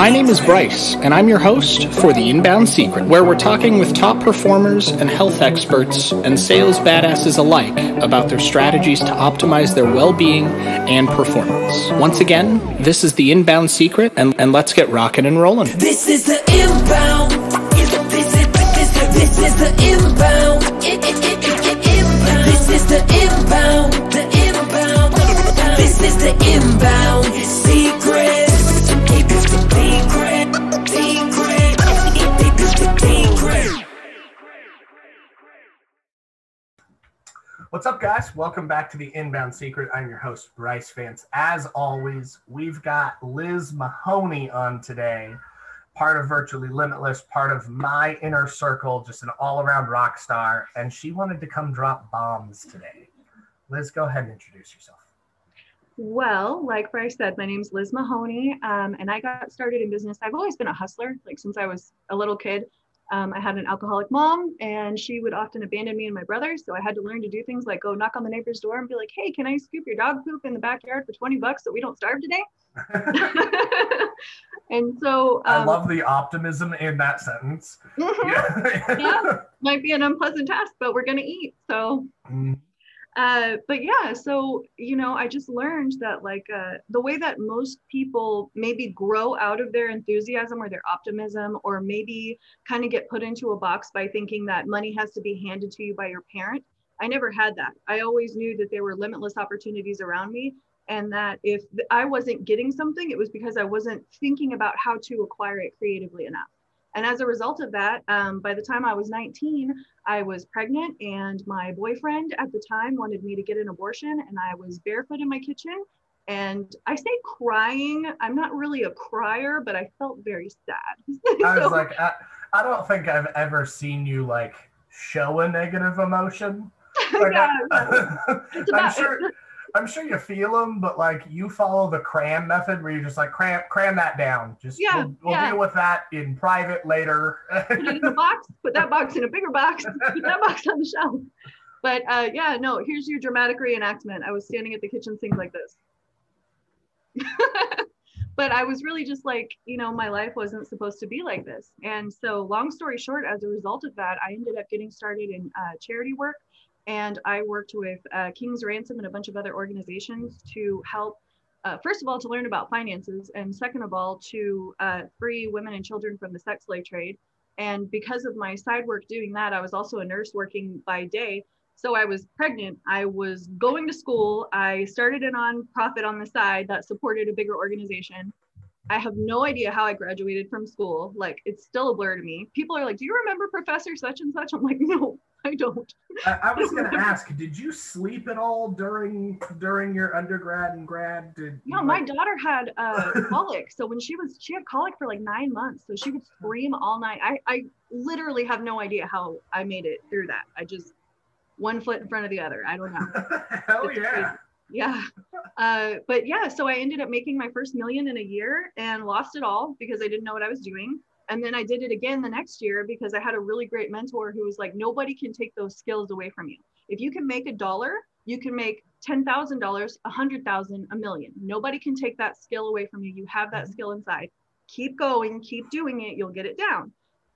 My name is Bryce, and I'm your host for The Inbound Secret, where we're talking with top performers and health experts and sales badasses alike about their strategies to optimize their well being and performance. Once again, this is The Inbound Secret, and, and let's get rocking and rolling. This is the inbound. This is, the inbound. Inbound. This is the inbound. The inbound. This is the inbound What's up, guys? Welcome back to the Inbound Secret. I'm your host, Bryce Vance. As always, we've got Liz Mahoney on today, part of Virtually Limitless, part of my inner circle, just an all around rock star. And she wanted to come drop bombs today. Liz, go ahead and introduce yourself. Well, like Bryce said, my name's Liz Mahoney, um, and I got started in business. I've always been a hustler, like since I was a little kid. Um, I had an alcoholic mom, and she would often abandon me and my brother. So I had to learn to do things like go knock on the neighbor's door and be like, "Hey, can I scoop your dog poop in the backyard for twenty bucks so we don't starve today?" and so I um, love the optimism in that sentence. mhm, yeah, might be an unpleasant task, but we're gonna eat. So Mm, uh, but yeah, so you know, I just learned that like uh, the way that most people maybe grow out of their enthusiasm or their optimism, or maybe kind of get put into a box by thinking that money has to be handed to you by your parent. I never had that. I always knew that there were limitless opportunities around me, and that if I wasn't getting something, it was because I wasn't thinking about how to acquire it creatively enough. And as a result of that, um, by the time I was 19, I was pregnant, and my boyfriend at the time wanted me to get an abortion, and I was barefoot in my kitchen. And I say crying, I'm not really a crier, but I felt very sad. I was like, I, I don't think I've ever seen you like show a negative emotion. Like, yeah, I, about, sure. I'm sure you feel them, but like you follow the cram method where you're just like cram cram that down. Just Yeah, we'll, we'll yeah. deal with that in private later. put it in a box, put that box in a bigger box, put that box on the shelf. But uh, yeah, no, here's your dramatic reenactment. I was standing at the kitchen sink like this. but I was really just like, you know, my life wasn't supposed to be like this. And so, long story short, as a result of that, I ended up getting started in uh, charity work. And I worked with uh, King's Ransom and a bunch of other organizations to help, uh, first of all, to learn about finances, and second of all, to uh, free women and children from the sex slave trade. And because of my side work doing that, I was also a nurse working by day. So I was pregnant. I was going to school. I started a nonprofit on the side that supported a bigger organization. I have no idea how I graduated from school. Like, it's still a blur to me. People are like, Do you remember Professor such and such? I'm like, No, I don't. I, I was gonna ask, did you sleep at all during during your undergrad and grad? Did No, my like- daughter had uh, colic. So when she was, she had colic for like nine months. So she would scream all night. I, I literally have no idea how I made it through that. I just one foot in front of the other. I don't know. Hell It's yeah! crazy. Yeah. Uh, but yeah, so I ended up making my first million in a year and lost it all because I didn't know what I was doing. And then I did it again the next year because I had a really great mentor who was like, nobody can take those skills away from you. If you can make a dollar, you can make $10,000, a hundred thousand, a million. Nobody can take that skill away from you. You have that skill inside. Keep going, keep doing it. You'll get it down.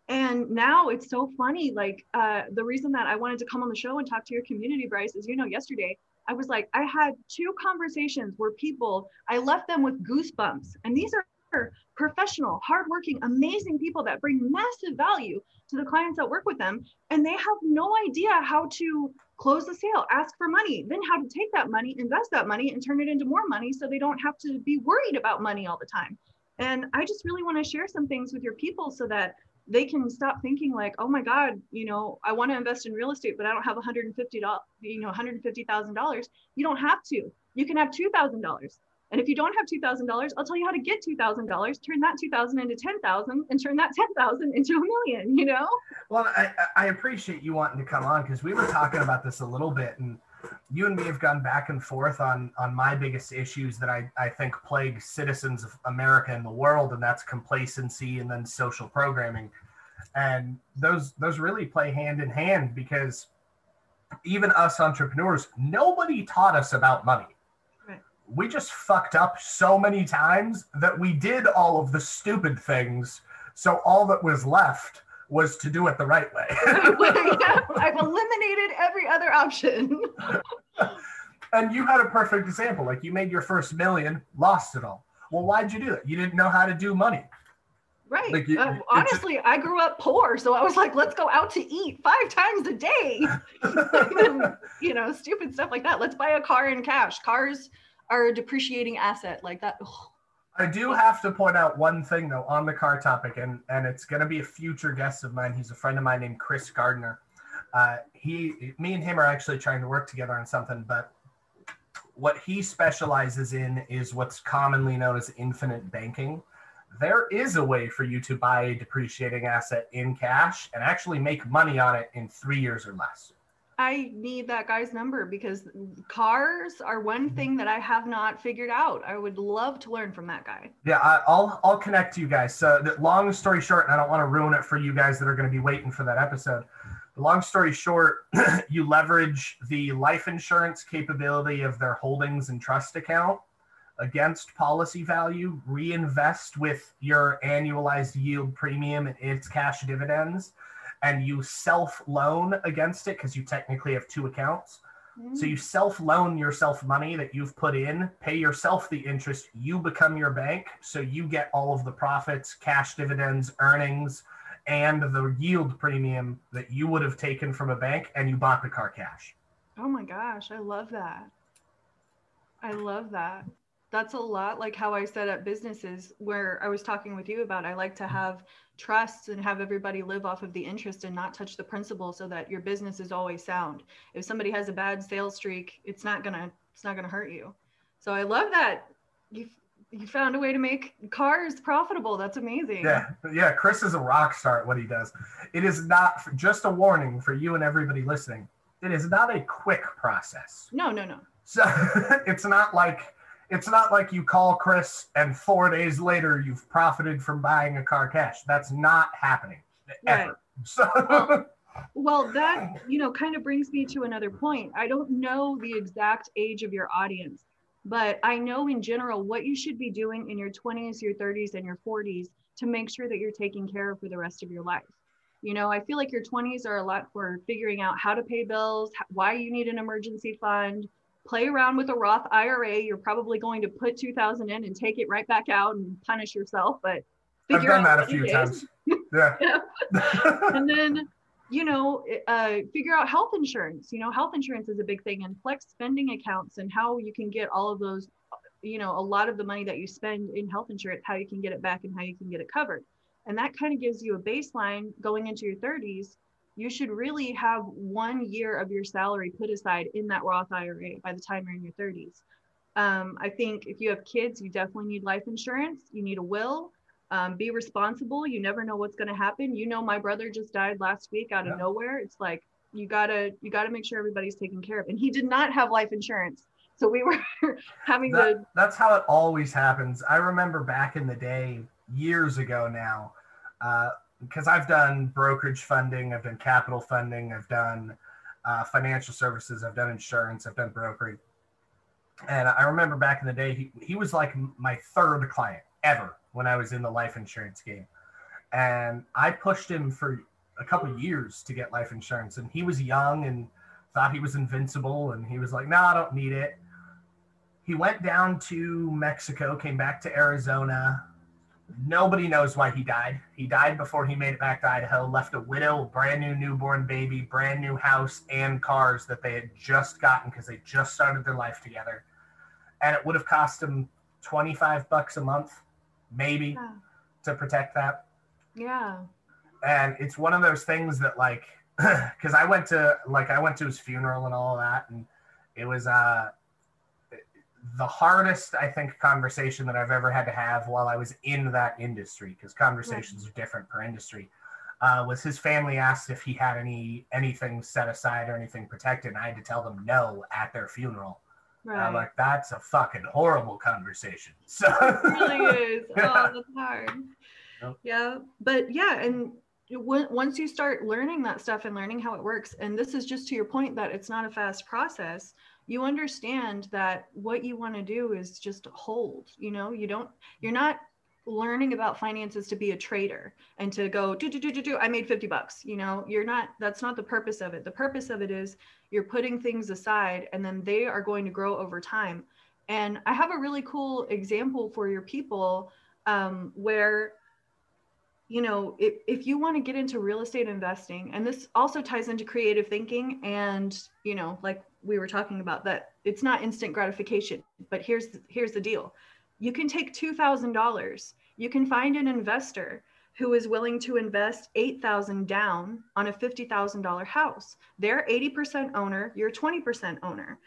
And now it's so funny. Like uh, the reason that I wanted to come on the show and talk to your community, Bryce, is you know, yesterday I was like, I had two conversations where people, I left them with goosebumps. And these are professional, hardworking, amazing people that bring massive value to the clients that work with them. And they have no idea how to close the sale, ask for money, then how to take that money, invest that money, and turn it into more money so they don't have to be worried about money all the time. And I just really want to share some things with your people so that they can stop thinking like, oh my God, you know, I want to invest in real estate, but I don't have 150 dollars, you know, 150 thousand dollars. You don't have to. You can have two thousand dollars. And if you don't have two thousand dollars, I'll tell you how to get two thousand dollars. Turn that two thousand into ten thousand, and turn that ten thousand into a million. You know? Well, I, I I appreciate you wanting to come on because we were talking about this a little bit, and you and me have gone back and forth on on my biggest issues that I, I think plague citizens of America and the world, and that's complacency and then social programming. And those those really play hand in hand because even us entrepreneurs, nobody taught us about money. We just fucked up so many times that we did all of the stupid things. So all that was left was to do it the right way. Yeah, I've eliminated every other option. and you had a perfect example. Like you made your first million, lost it all. Well, why'd you do that? You didn't know how to do money. Right. Like, you- Uh, honestly, I grew up poor, so I was like, let's go out to eat five times a day. And, you know, stupid stuff like that. Let's buy a car in cash. Cars are a depreciating asset like that. Ugh. I do have to point out one thing though on the car topic, and and it's going to be a future guest of mine. He's a friend of mine named Chris Gardner. Uh, he, me and him are actually trying to work together on something, but what he specializes in is what's commonly known as infinite banking. There is a way for you to buy a depreciating asset in cash and actually make money on it in three years or less. I need that guy's number because cars are one thing that I have not figured out. I would love to learn from that guy. Yeah, I, I'll I'll connect you guys. So, the long story short, and I don't want to ruin it for you guys that are going to be waiting for that episode. Long story short, you leverage the life insurance capability of their holdings and trust account against policy value, reinvest with your annualized yield premium and its cash dividends, and you self loan against it because you technically have two accounts. So mm. you self loan yourself money that you've put in, pay yourself the interest, you become your bank. So you get all of the profits, cash dividends, earnings, and the yield premium that you would have taken from a bank and you bought the car cash. Oh my gosh, I love that. I love that. That's a lot like how I set up businesses where I was talking with you about. I like to mm-hmm. have trusts and have everybody live off of the interest and not touch the principal so that your business is always sound. If somebody has a bad sales streak, it's not going to it's not to hurt you. So I love that you you found a way to make cars profitable. That's amazing. Yeah, yeah. Chris is a rock star at what he does. It is not just a warning for you and everybody listening. It is not a quick process. No, no, no. So it's not like it's not like you call Chris and four days later you've profited from buying a car cash. That's not happening ever. Right. So Well, that, you know, kind of brings me to another point. I don't know the exact age of your audience, but I know in general what you should be doing in your 20s, your 30s, and your 40s to make sure that you're taking care of for the rest of your life. You know, I feel like your 20s are a lot for figuring out how to pay bills, why you need an emergency fund, play around with a Roth IRA. You're probably going to put 2000 in and take it right back out and punish yourself, but I've figure done out that a few times. Yeah. and then you know uh, figure out health insurance you know health insurance is a big thing and flex spending accounts and how you can get all of those you know a lot of the money that you spend in health insurance how you can get it back and how you can get it covered and that kind of gives you a baseline going into your 30s you should really have one year of your salary put aside in that roth ira by the time you're in your 30s um, i think if you have kids you definitely need life insurance. You need a will. Um, be responsible. You never know what's going to happen. You know my brother just died last week out of Yeah. nowhere. It's like you gotta you gotta make sure everybody's taken care of. And he did not have life insurance. So we were having to that's how it always happens. I remember back in the day, years ago now, because I've done brokerage funding, I've done capital funding, I've done uh, financial services, I've done insurance, I've done brokering. And I remember back in the day, he, he was like my third client ever when I was in the life insurance game. And I pushed him for a couple of years to get life insurance. And he was young and thought he was invincible. And he was like, no, I don't need it he went down to Mexico, came back to Arizona. Nobody knows why he died. He died before he made it back to Idaho, left a widow, brand new newborn baby, brand new house, and cars that they had just gotten because they just started their life together. And it would have cost him 25 bucks a month, maybe, Yeah. to protect that yeah and it's one of those things that like because i went to like i went to his funeral and all that and it was uh the hardest i think conversation that i've ever had to have while i was in that industry because conversations are different per industry uh, was his family asked if he had any anything set aside or anything protected and i had to tell them no at their funeral. Right i'm like that's a fucking horrible conversation. So it really is. Oh that's hard. Yep. yeah but yeah and once you start learning that stuff and learning how it works, and this is just to your point that it's not a fast process, you understand that what you want to do is just hold. You know, you don't, you're not learning about finances to be a trader and to go do do do do do i made 50 bucks you know? You're not that's not the purpose of it. The purpose of it is you're putting things aside and then they are going to grow over time. And i have a really cool example for your people um, where you know if, if you want to get into real estate investing and this also ties into creative thinking and you know like we were talking about that it's not instant gratification but here's here's the deal you can take $2,000. You can find an investor who is willing to invest 8,000 down on a $50,000 house. They're 80% owner, you're 20% owner.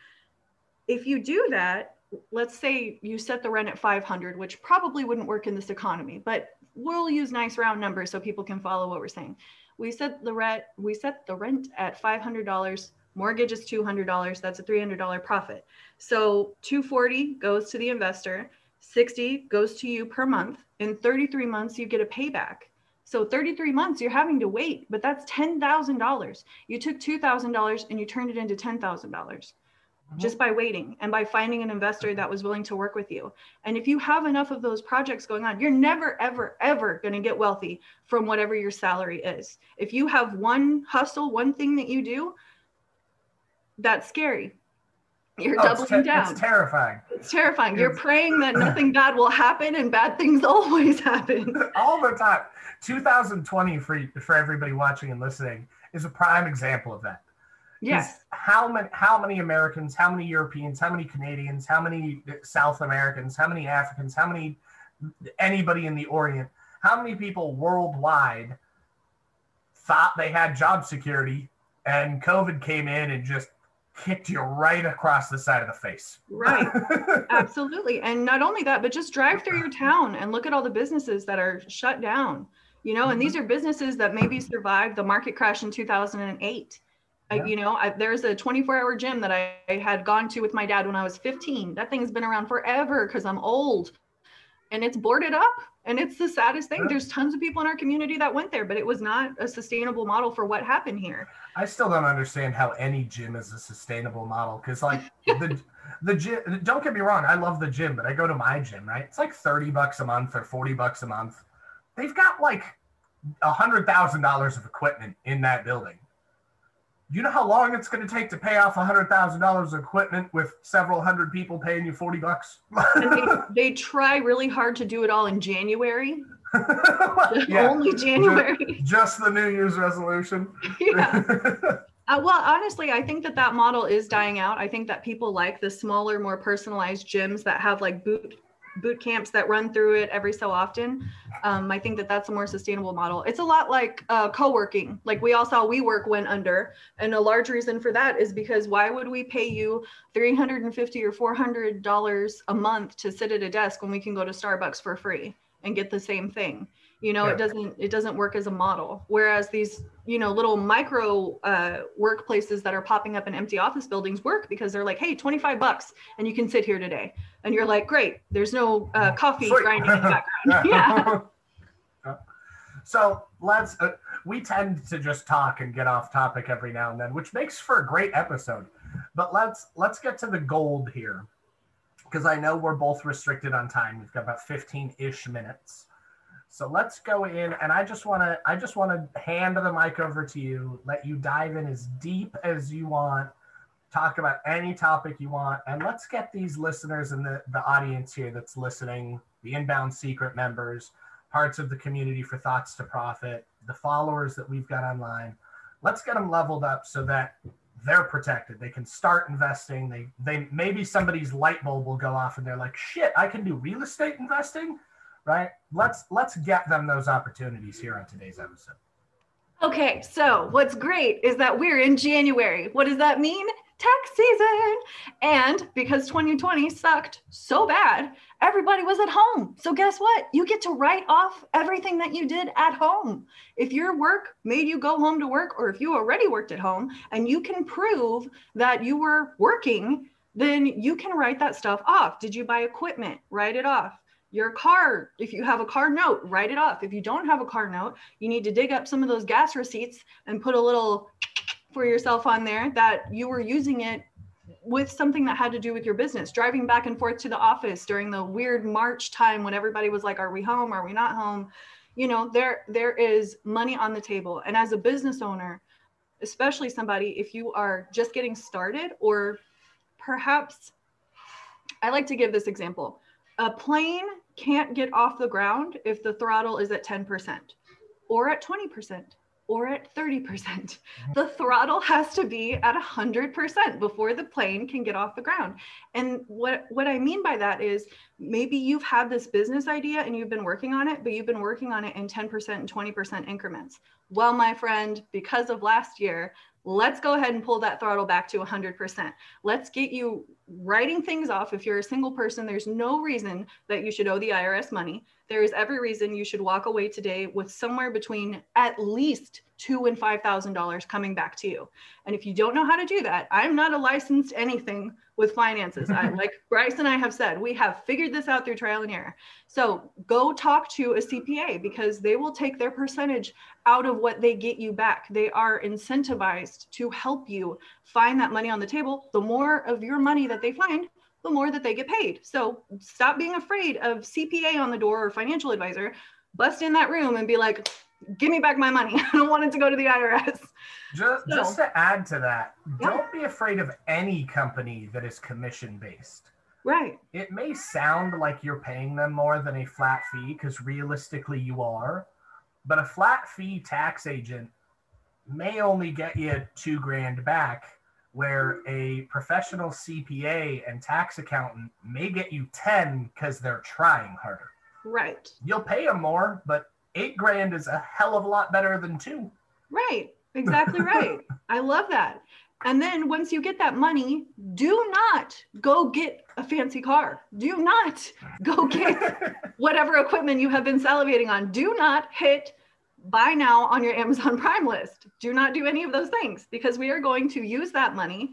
If you do that, let's say you set the rent at 500, which probably wouldn't work in this economy, but we'll use nice round numbers so people can follow what we're saying. We set the rent we set the rent at $500, mortgage is $200, that's a $300 profit. So 240 goes to the investor 60 goes to you per month. In 33 months, you get a payback. So 33 months, you're having to wait, but that's $10,000. You took $2,000 and you turned it into $10,000 uh-huh. just by waiting and by finding an investor that was willing to work with you. And if you have enough of those projects going on, you're never, ever, ever going to get wealthy from whatever your salary is. If you have one hustle, one thing that you do, that's scary you're Oh, it's doubling te- down. It's terrifying. It's terrifying. You're praying that nothing bad will happen and bad things always happen. All the time. 2020 for for everybody watching and listening is a prime example of that. Yes. How many how many Americans, how many Europeans, how many Canadians, how many uh, South Americans, how many Africans, how many anybody in the Orient, how many people worldwide thought they had job security and COVID came in and just kicked you right across the side of the face. Right. Absolutely. And not only that, but just drive through your town and look at all the businesses that are shut down. You know, and these are businesses that maybe survived the market crash in 2008. Uh, Yeah. you know, I, there's a 24 hour gym that I, I had gone to with my dad when I was 15. That thing's been around forever because I'm old and it's boarded up. And it's the saddest thing. There's tons of people in our community that went there, but it was not a sustainable model for what happened here. I still don't understand how any gym is a sustainable model because, like, the the gym. Don't get me wrong, I love the gym, but I go to my gym, right? It's like thirty bucks a month or forty bucks a month. They've got like a hundred thousand dollars of equipment in that building. You know how long it's going to take to pay off a hundred thousand dollars of equipment with several hundred people paying you forty bucks? They, they try really hard to do it all in January, yeah, only January. just the New Year's resolution. yeah. Uh, well, honestly, I think that that model is dying out. I think that people like the smaller, more personalized gyms that have like boot boot camps that run through it every so often. Um, I think that that's a more sustainable model. It's a lot like uh, co-working. Like we all saw WeWork went under, and a large reason for that is because why would we pay you 350 or 400 dollars a month to sit at a desk when we can go to Starbucks for free and get the same thing? You know, it doesn't it doesn't work as a model. Whereas these you know little micro uh, workplaces that are popping up in empty office buildings work because they're like, hey, 25 bucks and you can sit here today, and you're like, great, there's no uh, coffee Sweet. grinding in the background. yeah. So let's. Uh, we tend to just talk and get off topic every now and then, which makes for a great episode. But let's let's get to the gold here, because I know we're both restricted on time. We've got about fifteen ish minutes. So let's go in, and I just want to I just want to hand the mic over to you. Let you dive in as deep as you want. Talk about any topic you want, and let's get these listeners and the, the audience here that's listening, the inbound secret members, parts of the community for thoughts to profit, the followers that we've got online. Let's get them leveled up so that they're protected. They can start investing. They they maybe somebody's light bulb will go off and they're like, "Shit, I can do real estate investing." Right? Let's let's get them those opportunities here on today's episode. Okay, so what's great is that we're in January. What does that mean? Tax season. And because 2020 sucked so bad, everybody was at home. So guess what? You get to write off everything that you did at home. If your work made you go home to work, or if you already worked at home and you can prove that you were working, then you can write that stuff off. Did you buy equipment? Write it off. Your car, if you have a car note, write it off. If you don't have a car note, you need to dig up some of those gas receipts and put a little for yourself on there that you were using it with something that had to do with your business, driving back and forth to the office during the weird March time when everybody was like, are we home? Are we not home? You know, there there is money on the table. And as a business owner, especially somebody if you are just getting started or perhaps I like to give this example. A plane can't get off the ground if the throttle is at 10% or at 20% or at 30%. The throttle has to be at 100% before the plane can get off the ground. And what, what I mean by that is maybe you've had this business idea and you've been working on it, but you've been working on it in 10% and 20% increments. Well, my friend, because of last year, let's go ahead and pull that throttle back to 100%. Let's get you writing things off. If you're a single person, there's no reason that you should owe the IRS money. There is every reason you should walk away today with somewhere between at least two and five thousand dollars coming back to you. And if you don't know how to do that, I'm not a licensed anything with finances. I, like Bryce and I have said, we have figured this out through trial and error. So go talk to a CPA because they will take their percentage out of what they get you back. They are incentivized to help you find that money on the table. The more of your money that they find, the more that they get paid. So stop being afraid of CPA on the door or financial advisor. Bust in that room and be like, give me back my money. I don't want it to go to the IRS. Just, So- just to add to that, Yeah. don't be afraid of any company that is commission based. Right. It may sound like you're paying them more than a flat fee because realistically you are, but a flat fee tax agent may only get you two grand back, where a professional CPA and tax accountant may get you 10 because they're trying harder. Right. You'll pay them more, but eight grand is a hell of a lot better than two. Right. Exactly right. I love that. And then once you get that money, do not go get a fancy car. Do not go get whatever equipment you have been salivating on. Do not hit buy now on your Amazon Prime list. Do not do any of those things because we are going to use that money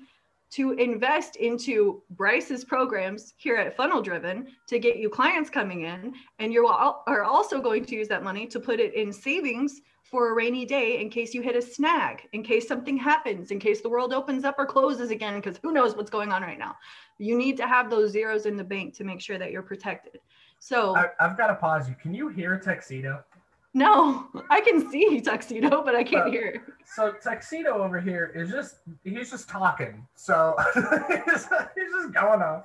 to invest into Bryce's programs here at Funnel Driven to get you clients coming in. And you are also going to use that money to put it in savings for a rainy day in case you hit a snag, in case something happens, in case the world opens up or closes again, because who knows what's going on right now. You need to have those zeros in the bank to make sure that you're protected. So, I, I've got to pause you. Can you hear Tuxedo? No, I can see tuxedo, but I can't Uh, hear. So Tuxedo over here is just he's just talking. So he's, he's just going off.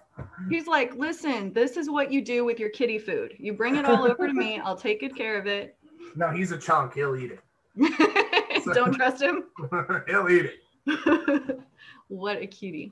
He's like, listen, this is what you do with your kitty food. You bring it all over to me. I'll take good care of it. No, he's a chunk. He'll eat it. Don't trust him. He'll eat it. what a cutie.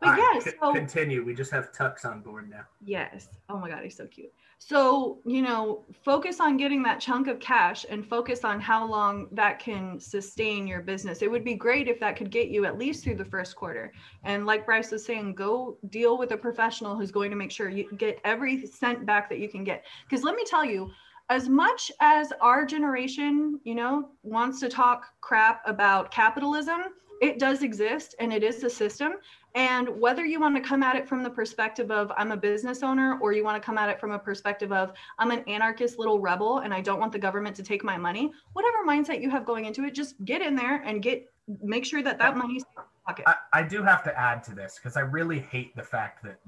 But right, yeah, c- so continue. We just have Tux on board now. yes. Oh my God, he's so cute. So, you know, focus on getting that chunk of cash and focus on how long that can sustain your business. It would be great if that could get you at least through the first quarter. And like Bryce was saying, go deal with a professional who's going to make sure you get every cent back that you can get. Because let me tell you, as much as our generation, you know, wants to talk crap about capitalism, it does exist and it is a system. And whether you want to come at it from the perspective of I'm a business owner or you want to come at it from a perspective of I'm an anarchist little rebel and I don't want the government to take my money, whatever mindset you have going into it, just get in there and get make sure that that money's in your pocket. I, I do have to add to this because I really hate the fact that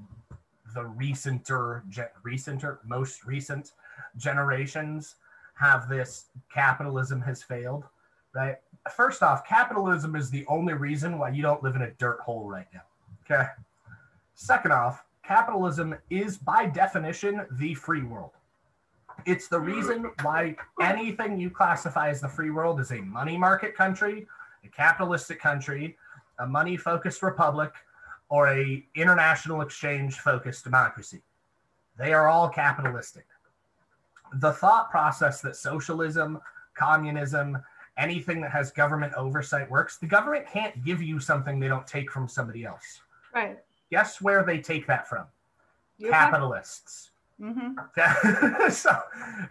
the recenter, recenter, most recent generations have this capitalism has failed, right? First off, capitalism is the only reason why you don't live in a dirt hole right now. Okay. Second off, capitalism is by definition the free world. It's the reason why anything you classify as the free world is a money market country, a capitalistic country, a money focused republic, or a international exchange focused democracy. They are all capitalistic. The thought process that socialism, communism, anything that has government oversight works, the government can't give you something they don't take from somebody else. right. Guess where they take that from? Your Capitalists. hmm so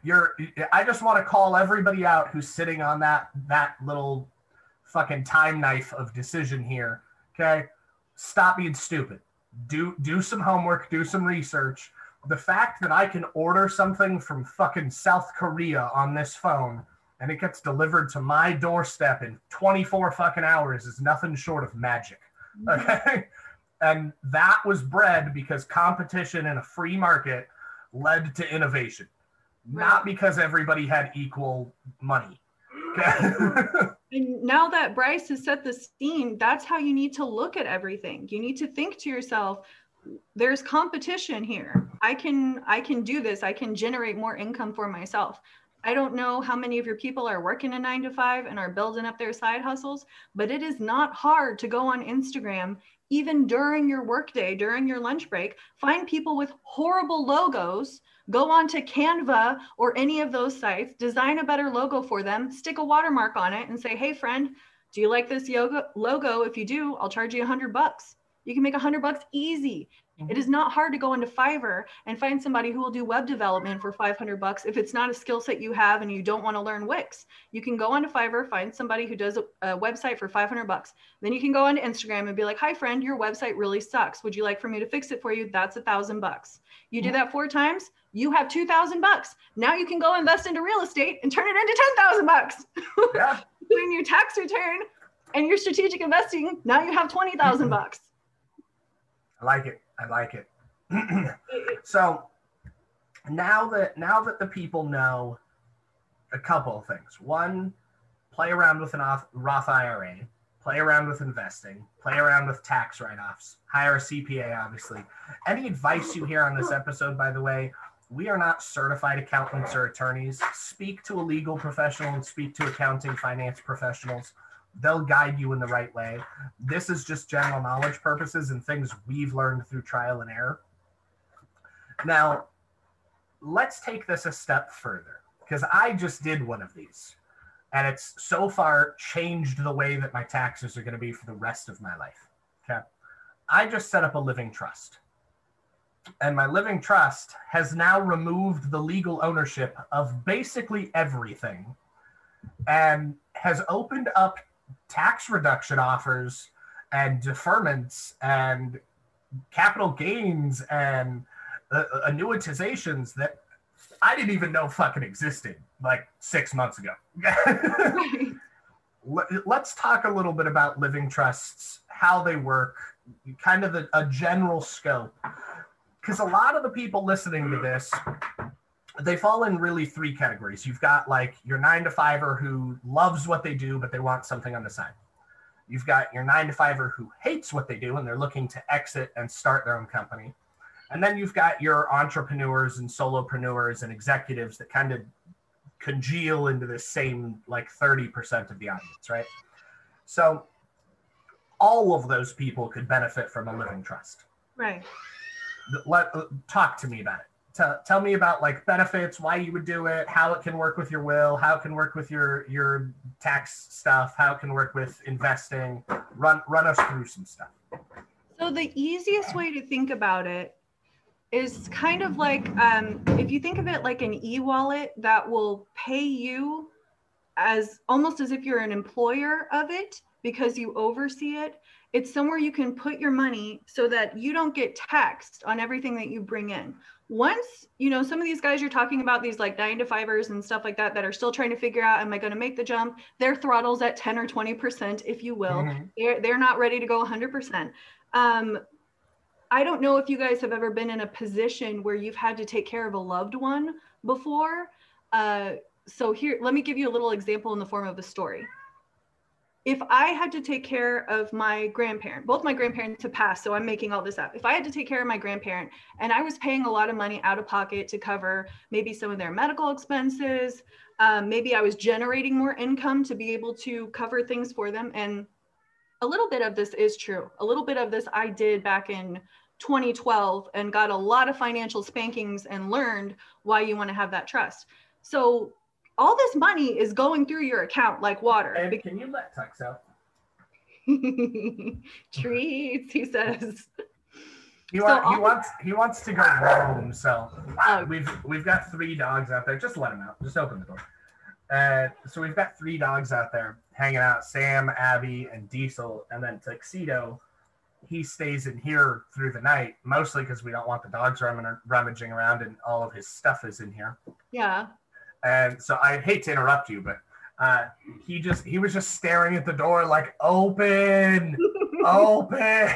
you're I just want to call everybody out who's sitting on that that little fucking time knife of decision here. Okay? Stop being stupid. Do do some homework, do some research. the fact that I can order something from fucking South Korea on this phone and it gets delivered to my doorstep in 24 fucking hours is nothing short of magic. Mm. Okay. And that was bred because competition in a free market led to innovation, not because everybody had equal money. Okay. And now that Bryce has set the scene, that's how you need to look at everything. You need to think to yourself, there's competition here. I can I can do this. I can generate more income for myself. I don't know how many of your people are working a 9 to 5 and are building up their side hustles, but it is not hard to go on Instagram even during your workday, during your lunch break, find people with horrible logos, go on to Canva or any of those sites, design a better logo for them, stick a watermark on it and say, "Hey friend, do you like this yoga logo? If you do, I'll charge you a 100 bucks." You can make a 100 bucks easy. Mm-hmm. It is not hard to go into Fiverr and find somebody who will do web development for 500 bucks if it's not a skill set you have and you don't want to learn Wix. You can go onto Fiverr, find somebody who does a, a website for 500 bucks. Then you can go onto Instagram and be like, "Hi friend, your website really sucks. Would you like for me to fix it for you?" That's a thousand bucks. You do mm-hmm. that four times, you have 2,000 bucks. Now you can go invest into real estate and turn it into 10,000 bucks. yeah. Between your tax return and your strategic investing, now you have 20,000 bucks. I like it. I like it. so now that now that the people know a couple of things. One, play around with an off, Roth IRA, play around with investing, play around with tax write-offs, hire a CPA obviously. Any advice you hear on this episode by the way, we are not certified accountants or attorneys. Speak to a legal professional and speak to accounting finance professionals. They'll guide you in the right way. This is just general knowledge purposes and things we've learned through trial and error. Now, let's take this a step further because I just did one of these and it's so far changed the way that my taxes are going to be for the rest of my life. Okay. I just set up a living trust. And my living trust has now removed the legal ownership of basically everything and has opened up tax reduction offers and deferments and capital gains and uh, annuitizations that I didn't even know fucking existed like six months ago. Let- Let's talk a little bit about living trusts, how they work, kind of the, a general scope. Because a lot of the people listening to this, they fall in really three categories. You've got like your nine to fiver who loves what they do, but they want something on the side. You've got your nine to fiver who hates what they do and they're looking to exit and start their own company. And then you've got your entrepreneurs and solopreneurs and executives that kind of congeal into the same like 30% of the audience, right? So all of those people could benefit from a living trust. Right. Let uh, talk to me about it. Tell, tell me about like benefits, why you would do it, how it can work with your will, how it can work with your your tax stuff, how it can work with investing. Run run us through some stuff. So the easiest way to think about it is kind of like um, if you think of it like an e-wallet that will pay you as almost as if you're an employer of it because you oversee it. It's somewhere you can put your money so that you don't get taxed on everything that you bring in. Once, you know, some of these guys you're talking about, these like nine to fivers and stuff like that, that are still trying to figure out, am I going to make the jump? Their throttles at 10 or 20%, if you will. Mhm. They're, they're not ready to go 100%. Um, I don't know if you guys have ever been in a position where you've had to take care of a loved one before. Uh, so here, let me give you a little example in the form of a story. If I had to take care of my grandparent, both my grandparents have passed, so I'm making all this up. If I had to take care of my grandparent and I was paying a lot of money out of pocket to cover maybe some of their medical expenses, um, maybe I was generating more income to be able to cover things for them. And a little bit of this is true. A little bit of this I did back in 2012 and got a lot of financial spankings and learned why you want to have that trust. So all this money is going through your account like water. And can you let Tux out? Treats, he says. He, So he wants he wants to go roam. So Oh. we've we've got three dogs out there. Just let him out. Just open the door. Uh, so we've got three dogs out there hanging out: Sam, Abby, and Diesel, and then Tuxedo he stays in here through the night, mostly because we don't want the dogs rummaging around and all of his stuff is in here. Yeah. And so I hate to interrupt you, but uh, he just he was just staring at the door like open, open.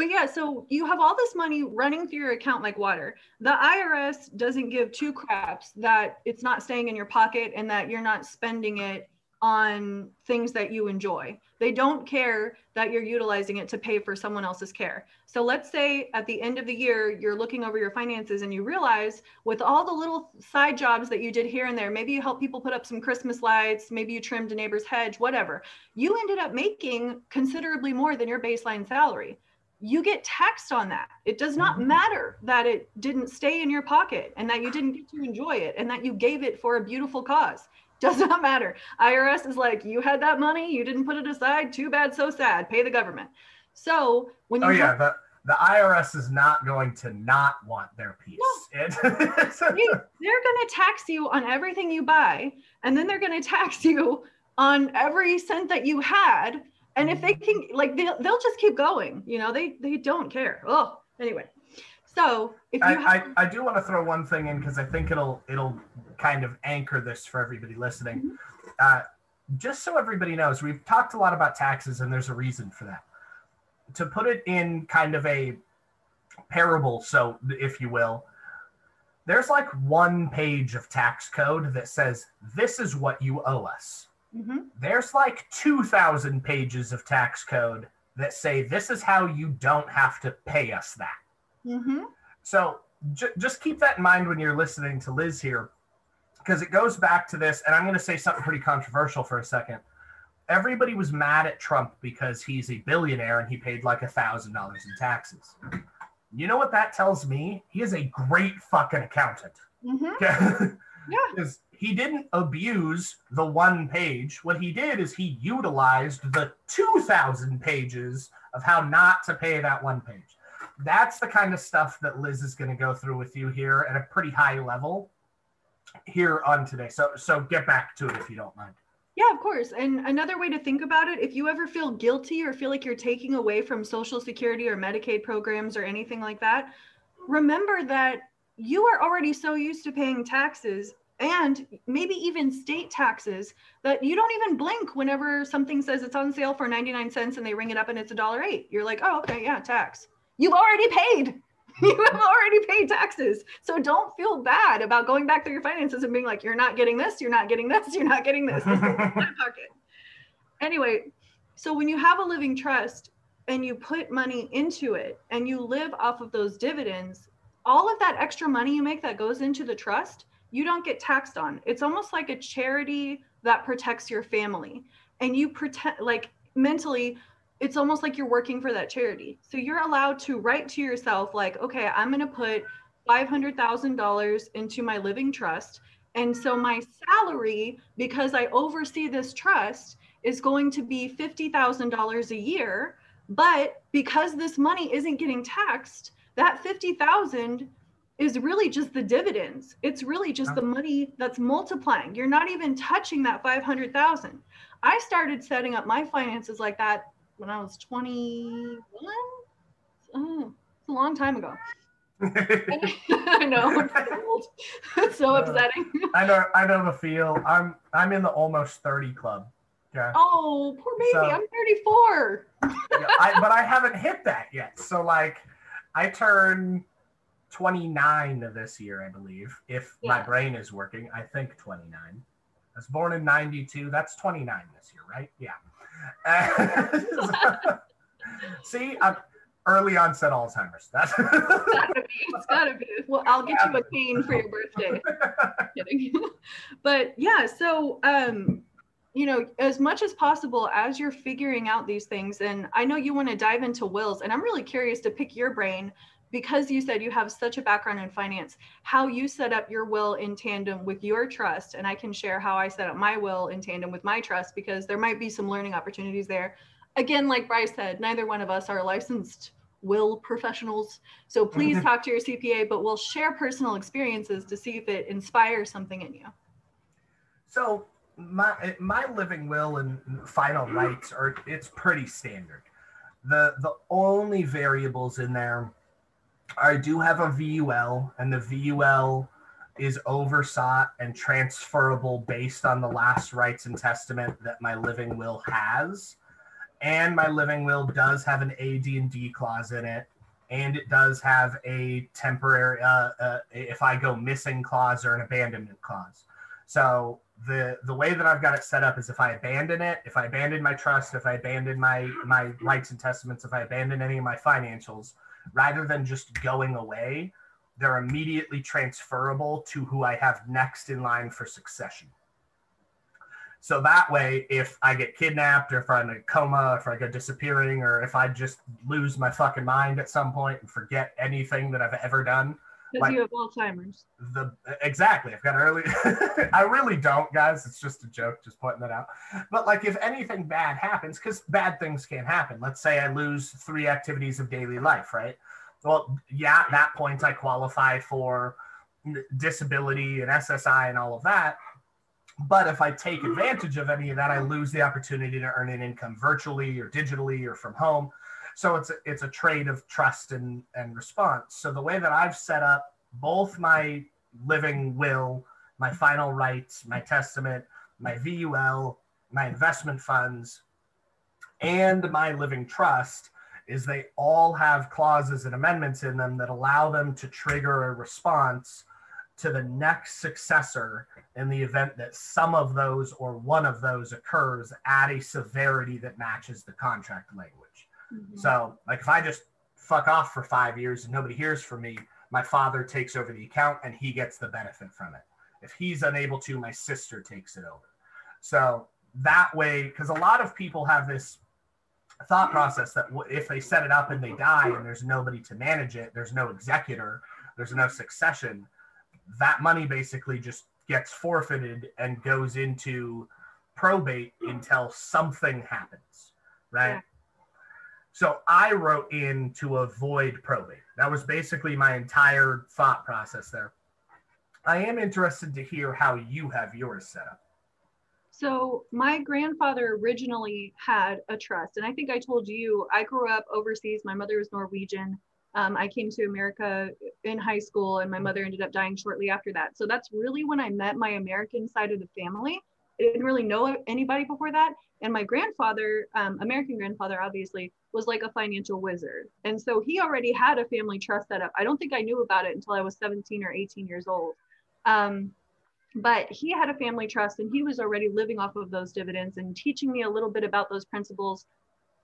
But yeah, so you have all this money running through your account like water. The IRS doesn't give two craps that it's not staying in your pocket and that you're not spending it on things that you enjoy. They don't care that you're utilizing it to pay for someone else's care. So let's say at the end of the year, you're looking over your finances and you realize with all the little side jobs that you did here and there, maybe you helped people put up some Christmas lights, maybe you trimmed a neighbor's hedge, whatever, you ended up making considerably more than your baseline salary you get taxed on that. It does not Mhm. matter that it didn't stay in your pocket and that you didn't get to enjoy it and that you gave it for a beautiful cause. Does not matter. IRS is like, you had that money, you didn't put it aside. Too bad, so sad. Pay the government. So when you Oh yeah, the the IRS is not going to not want their piece. It- they, they're going to tax you on everything you buy, and then they're going to tax you on every cent that you had. And if they mm-hmm. can, like, they'll, they'll just keep going. You know, they they don't care. Oh, anyway. So if you I, have, I, I do want to throw one thing in because I think it'll it'll kind of anchor this for everybody listening. Mm-hmm. Uh, just so everybody knows, we've talked a lot about taxes, and there's a reason for that. To put it in kind of a parable, so if you will, there's like one page of tax code that says this is what you owe us. Mhm. There's like 2,000 pages of tax code that say this is how you don't have to pay us that. Mhm. So j- just keep that in mind when you're listening to Liz here, because it goes back to this, and I'm going to say something pretty controversial for a second. Everybody was mad at Trump because he's a billionaire and he paid like a thousand dollars in taxes. You know what that tells me? He is a great fucking accountant. Mhm. Yeah. Yeah. Because he didn't abuse the one page. What he did is he utilized the 2,000 pages of how not to pay that one page. That's the kind of stuff that Liz is going to go through with you here at a pretty high level here on today. So, so get back to it if you don't mind. Yeah, of course. And another way to think about it, if you ever feel guilty or feel like you're taking away from Social Security or Medicaid programs or anything like that, remember that you are already so used to paying taxes and maybe even state taxes that you don't even blink whenever something says it's on sale for 99 cents and they ring it up and it's a dollar eight. You're like, oh, okay, yeah, tax. You've already paid. You have already paid taxes. So don't feel bad about going back through your finances and being like, you're not getting this, you're not getting this, you're not getting this. This is my pocket. Anyway, so when you have a living trust and you put money into it and you live off of those dividends, all of that extra money you make that goes into the trust, you don't get taxed on. It's almost like a charity that protects your family. And you protect, like mentally, it's almost like you're working for that charity. So you're allowed to write to yourself, like, okay, I'm going to put $500,000 into my living trust. And so my salary, because I oversee this trust, is going to be $50,000 a year. But because this money isn't getting taxed, that 50,000 is really just the dividends. It's really just the money that's multiplying. You're not even touching that 500,000. I started setting up my finances like that when I was 21. Oh, it's a long time ago. I know. It's so upsetting. I know, I know the feel. I'm, I'm in the almost 30 club. Okay. Oh, poor baby. So- I'm 34. Yeah, I, but I haven't hit that yet. So like, I turn 29 this year, I believe, if my brain is working. I think 29. I was born in 92. That's 29 this year, right? Yeah. See, I'm early onset Alzheimer's. That's It's gotta be. It's gotta be. Well, I'll get you a cane for your birthday. kidding. but yeah, so um, you know, as much as possible as you're figuring out these things, and I know you want to dive into wills, and I'm really curious to pick your brain because you said you have such a background in finance, how you set up your will in tandem with your trust. And I can share how I set up my will in tandem with my trust because there might be some learning opportunities there. Again, like Bryce said, neither one of us are licensed will professionals. So please talk to your CPA, but we'll share personal experiences to see if it inspires something in you. So my my living will and final rights are it's pretty standard. The the only variables in there I do have a VUL, and the VUL is oversought and transferable based on the last rights and testament that my living will has. And my living will does have an AD and D clause in it, and it does have a temporary uh, uh, if I go missing clause or an abandonment clause. So the the way that I've got it set up is if I abandon it, if I abandon my trust, if I abandon my my rights and testaments, if I abandon any of my financials, rather than just going away, they're immediately transferable to who I have next in line for succession. So that way, if I get kidnapped, or if I'm in a coma, if I go disappearing, or if I just lose my fucking mind at some point and forget anything that I've ever done, Like- you have Alzheimer's. the exactly, I've got early. I really don't, guys. It's just a joke, just pointing that out. But like, if anything bad happens, because bad things can happen. Let's say I lose three activities of daily life, right? Well, yeah, at that point I qualify for disability and SSI and all of that. But if I take advantage of any of that, I lose the opportunity to earn an income virtually or digitally or from home. So it's a, it's a trade of trust and, and response. So the way that I've set up both my living will, my final rights, my testament, my VUL, my investment funds, and my living trust is they all have clauses and amendments in them that allow them to trigger a response to the next successor in the event that some of those or one of those occurs at a severity that matches the contract language. Mhm. So, like, if I just fuck off for five years and nobody hears from me, my father takes over the account and he gets the benefit from it. If he's unable to, my sister takes it over. So that way, because a lot of people have this thought process that if they set it up and they die and there's nobody to manage it, there's no executor, there's no succession, that money basically just gets forfeited and goes into probate until something happens, right? Yeah. So I wrote in to avoid probate. That was basically my entire thought process there. I am interested to hear how you have yours set up. So my grandfather originally had a trust, and I think I told you I grew up overseas. My mother was Norwegian. Um, I came to America in high school, and my mother ended up dying shortly after that. So that's really when I met my American side of the family. I didn't really know anybody before that. And my grandfather, um, American grandfather, obviously, was like a financial wizard. And so he already had a family trust set up. I don't think I knew about it until I was 17 or 18 years old. Um, but he had a family trust and he was already living off of those dividends and teaching me a little bit about those principles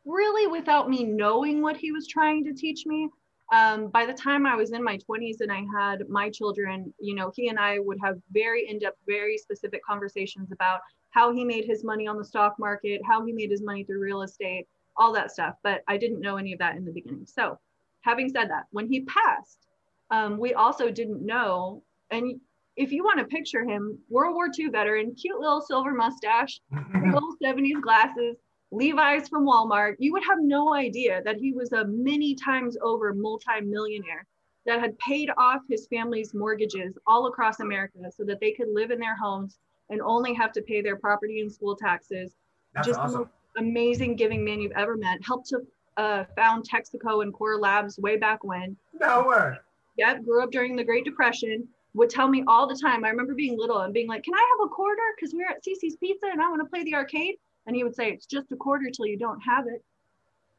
really without me knowing what he was trying to teach me um, by the time i was in my 20s and i had my children you know he and i would have very in-depth very specific conversations about how he made his money on the stock market how he made his money through real estate all that stuff. But i didn't know any of that in the beginning. So having said that when he passed um, we also didn't know and if you want to picture him, World War II veteran, cute little silver mustache, little 70s glasses, Levi's from Walmart, you would have no idea that he was a many times over multi-millionaire that had paid off his family's mortgages all across America so that they could live in their homes and only have to pay their property and school taxes. That's Just the most amazing giving man you've ever met. Helped to uh, found Texaco and Core Labs way back when No way. yep, grew up during the Great Depression, would tell me all the time. I remember being little and being like, Can I have a quarter? Because we we're at Cici's Pizza and I want to play the arcade. And he would say, It's just a quarter till you don't have it.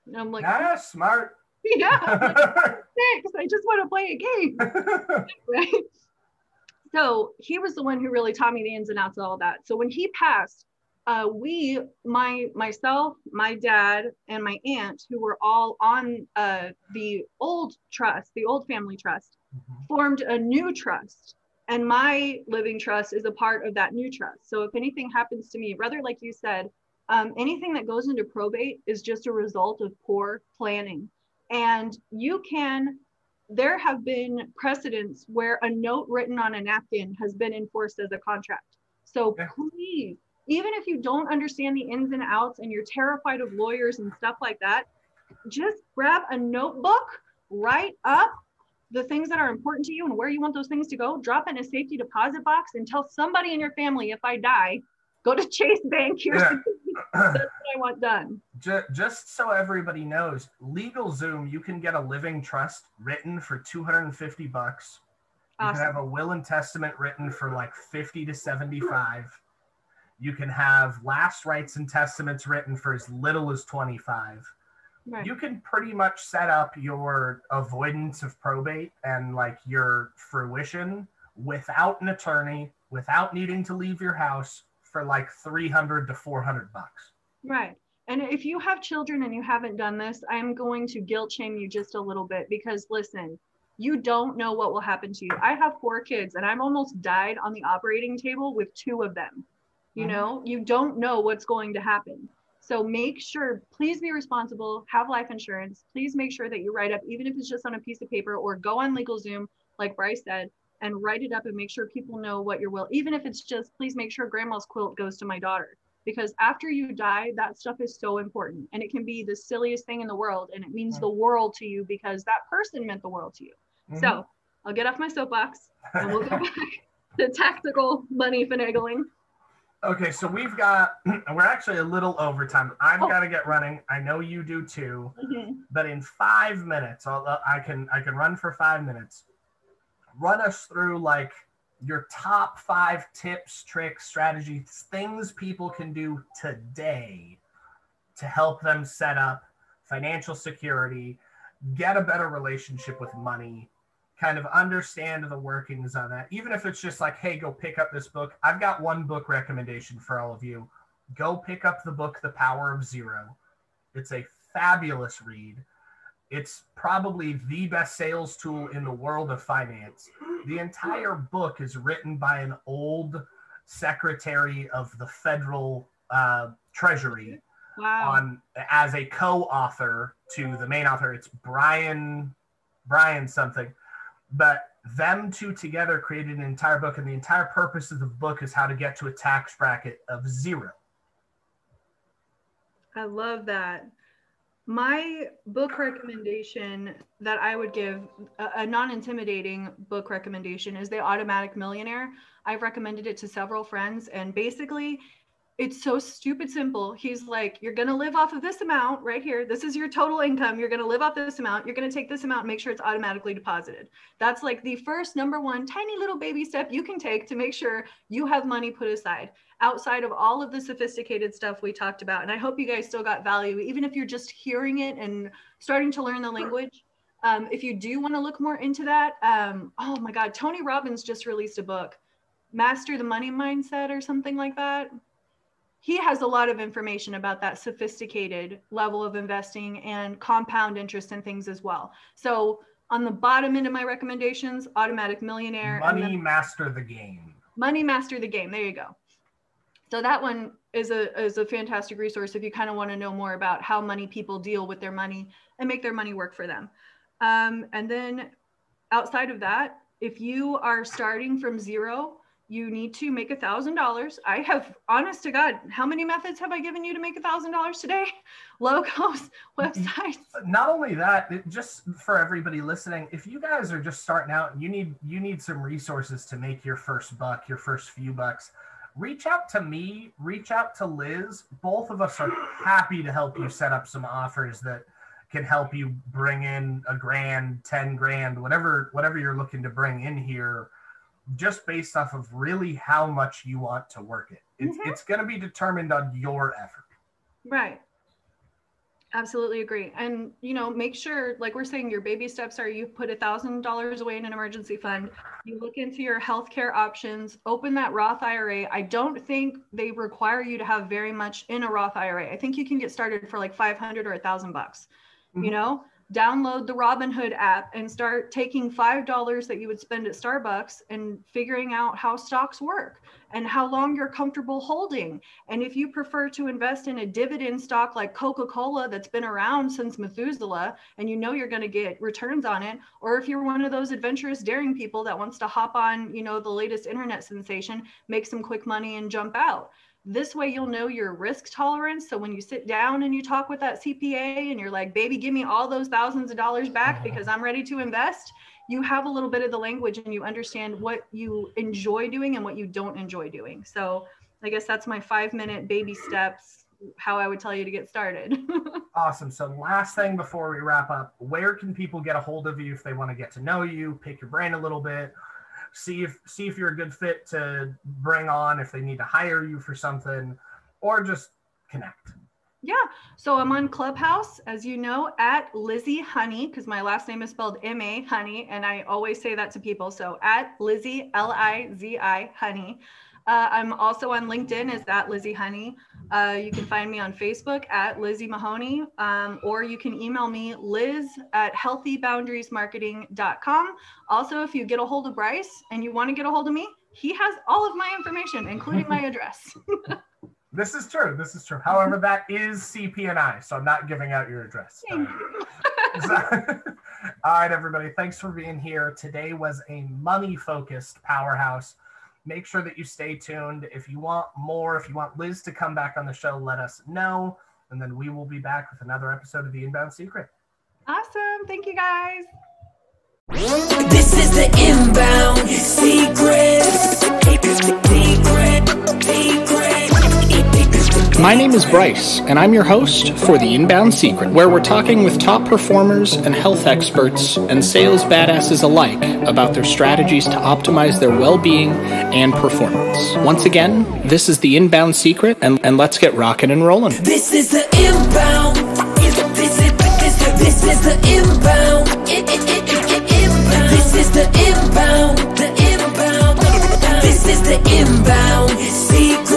And I'm like, Ah, smart. Yeah, thanks. I just want to play a game. right? So he was the one who really taught me the ins and outs of all that. So when he passed, uh, we, my myself, my dad, and my aunt, who were all on uh, the old trust, the old family trust, formed a new trust. And my living trust is a part of that new trust. So if anything happens to me, rather like you said, um, anything that goes into probate is just a result of poor planning. And you can, there have been precedents where a note written on a napkin has been enforced as a contract. So please, even if you don't understand the ins and outs and you're terrified of lawyers and stuff like that, just grab a notebook, write up the things that are important to you and where you want those things to go, drop it in a safety deposit box and tell somebody in your family if I die, Go to Chase Bank. Here's Yeah. That's what I want done. Ju- just so everybody knows, LegalZoom, you can get a living trust written for 250 bucks. You can have a will and testament written for like 50 to 75. You can have last rites and testaments written for as little as 25. Right. You can pretty much set up your avoidance of probate and like your fruition without an attorney, without needing to leave your house for like 300 to 400 bucks. Right. And if you have children and you haven't done this, I'm going to guilt shame you just a little bit because listen, you don't know what will happen to you. I have four kids and I've almost died on the operating table with two of them. You Mhm. know, you don't know what's going to happen. So make sure, please be responsible, have life insurance. Please make sure that you write up, even if it's just on a piece of paper or go on LegalZoom, like Bryce said, and write it up and make sure people know what your will, even if it's just, please make sure grandma's quilt goes to my daughter because after you die that stuff is so important and it can be the silliest thing in the world and it means the world to you because that person meant the world to you Mhm. so i'll get off my soapbox and we'll go back to tactical money finagling Okay, so we've got, we're actually a little over time. I've Oh. got to get running. I know you do too, Mhm. but in five minutes, I'll, uh, I can I can run for five minutes. Run us through like your top five tips, tricks, strategies, things people can do today to help them set up financial security, get a better relationship with money, kind of understand the workings of that. Even if it's just like, hey, go pick up this book. I've got one book recommendation for all of you. Go pick up the book, The Power of Zero. It's a fabulous read. It's probably the best sales tool in the world of finance. The entire book is written by an old secretary of the federal uh, treasury wow on as a co-author to the main author. It's Brian Brian something, but them two together created an entire book, and the entire purpose of the book is how to get to a tax bracket of zero. i love that my book recommendation that i would give a, a non-intimidating book recommendation is the automatic millionaire. I've recommended it to several friends and basically it's so stupid simple. He's like, you're going to live off of this amount right here. This is your total income. You're going to live off this amount. You're going to take this amount and make sure it's automatically deposited. That's like the first number one tiny little baby step you can take to make sure you have money put aside outside of all of the sophisticated stuff we talked about. And I hope you guys still got value, even if you're just hearing it and starting to learn the language. Um, if you do want to look more into that, um, oh my God, Tony Robbins just released a book, Master the Money Mindset or something like that he has a lot of information about that sophisticated level of investing and compound interest and things as well. So on the bottom end of my recommendations, automatic millionaire, Money then master the game. money master the game. There you go. So that one is a is a fantastic resource if you kind of want to know more about how money people deal with their money and make their money work for them. Um, and then outside of that, if you are starting from zero, you need to make a thousand dollars. I have, honest to God, how many methods have I given you to make a thousand dollars today? Logos, mm-hmm. websites. Uh, not only that, it just for everybody listening, if you guys are just starting out and you need you need some resources to make your first buck, your first few bucks, reach out to me, reach out to Liz. Both of us are happy to help you set up some offers that can help you bring in a grand, 10 grand, whatever whatever you're looking to bring in here just based off of really how much you want to work it. It's Mhm. it's going to be determined on your effort. Right. Absolutely agree. And you know, make sure, like we're saying, your baby steps are you put a thousand dollars away in an emergency fund. You look into your healthcare options. Open that Roth IRA. I don't think they require you to have very much in a Roth IRA. I think you can get started for like five hundred or a thousand bucks. You Mhm. know, download the Robinhood app and start taking five dollars that you would spend at Starbucks and figuring out how stocks work and how long you're comfortable holding. And if you prefer to invest in a dividend stock like Coca-Cola that's been around since Methuselah and you know you're going to get returns on it, or if you're one of those adventurous daring people that wants to hop on, you know, the latest internet sensation, make some quick money and jump out. This way you'll know your risk tolerance. So when you sit down and you talk with that CPA and you're like, baby, give me all those thousands of dollars back uh-huh. because I'm ready to invest, you have a little bit of the language and you understand what you enjoy doing and what you don't enjoy doing. So I guess that's my five minute baby steps, how I would tell you to get started. Awesome. So, last thing before we wrap up, where can people get a hold of you if they want to get to know you, pick your brain a little bit, see if see if you're a good fit to bring on, if they need to hire you for something, or just connect? Yeah. So I'm on Clubhouse, as you know, at Lizzie Honey, because my last name is spelled M A Honey. And I always say that to people. So at Lizzie, L I Z I Honey. Uh, I'm also on LinkedIn as at Lizzie Honey. Uh, you can find me on Facebook at Lizzie Mahoney, um, or you can email me liz at healthyboundariesmarketing.com. Also, if you get a hold of Bryce and you want to get a hold of me, he has all of my information, including my address. This is true. This is true. However, that is CPNI, so I'm not giving out your address. Thank. So- all right, everybody. Thanks for being here. Today was a money focused powerhouse. Make sure that you stay tuned. If you want more, if you want Liz to come back on the show, let us know. And then we will be back with another episode of The Inbound Secret. Awesome. Thank you guys. This is the inbound secret. Secret, secret. My name is Bryce, and I'm your host for The Inbound Secret, where we're talking with top performers and health experts and sales badasses alike about their strategies to optimize their well being and performance. Once again, this is The Inbound Secret, and, and let's get rocking and rolling. This is The Inbound. This is, this is The inbound. This is The Inbound. The Inbound. This is The Inbound Secret.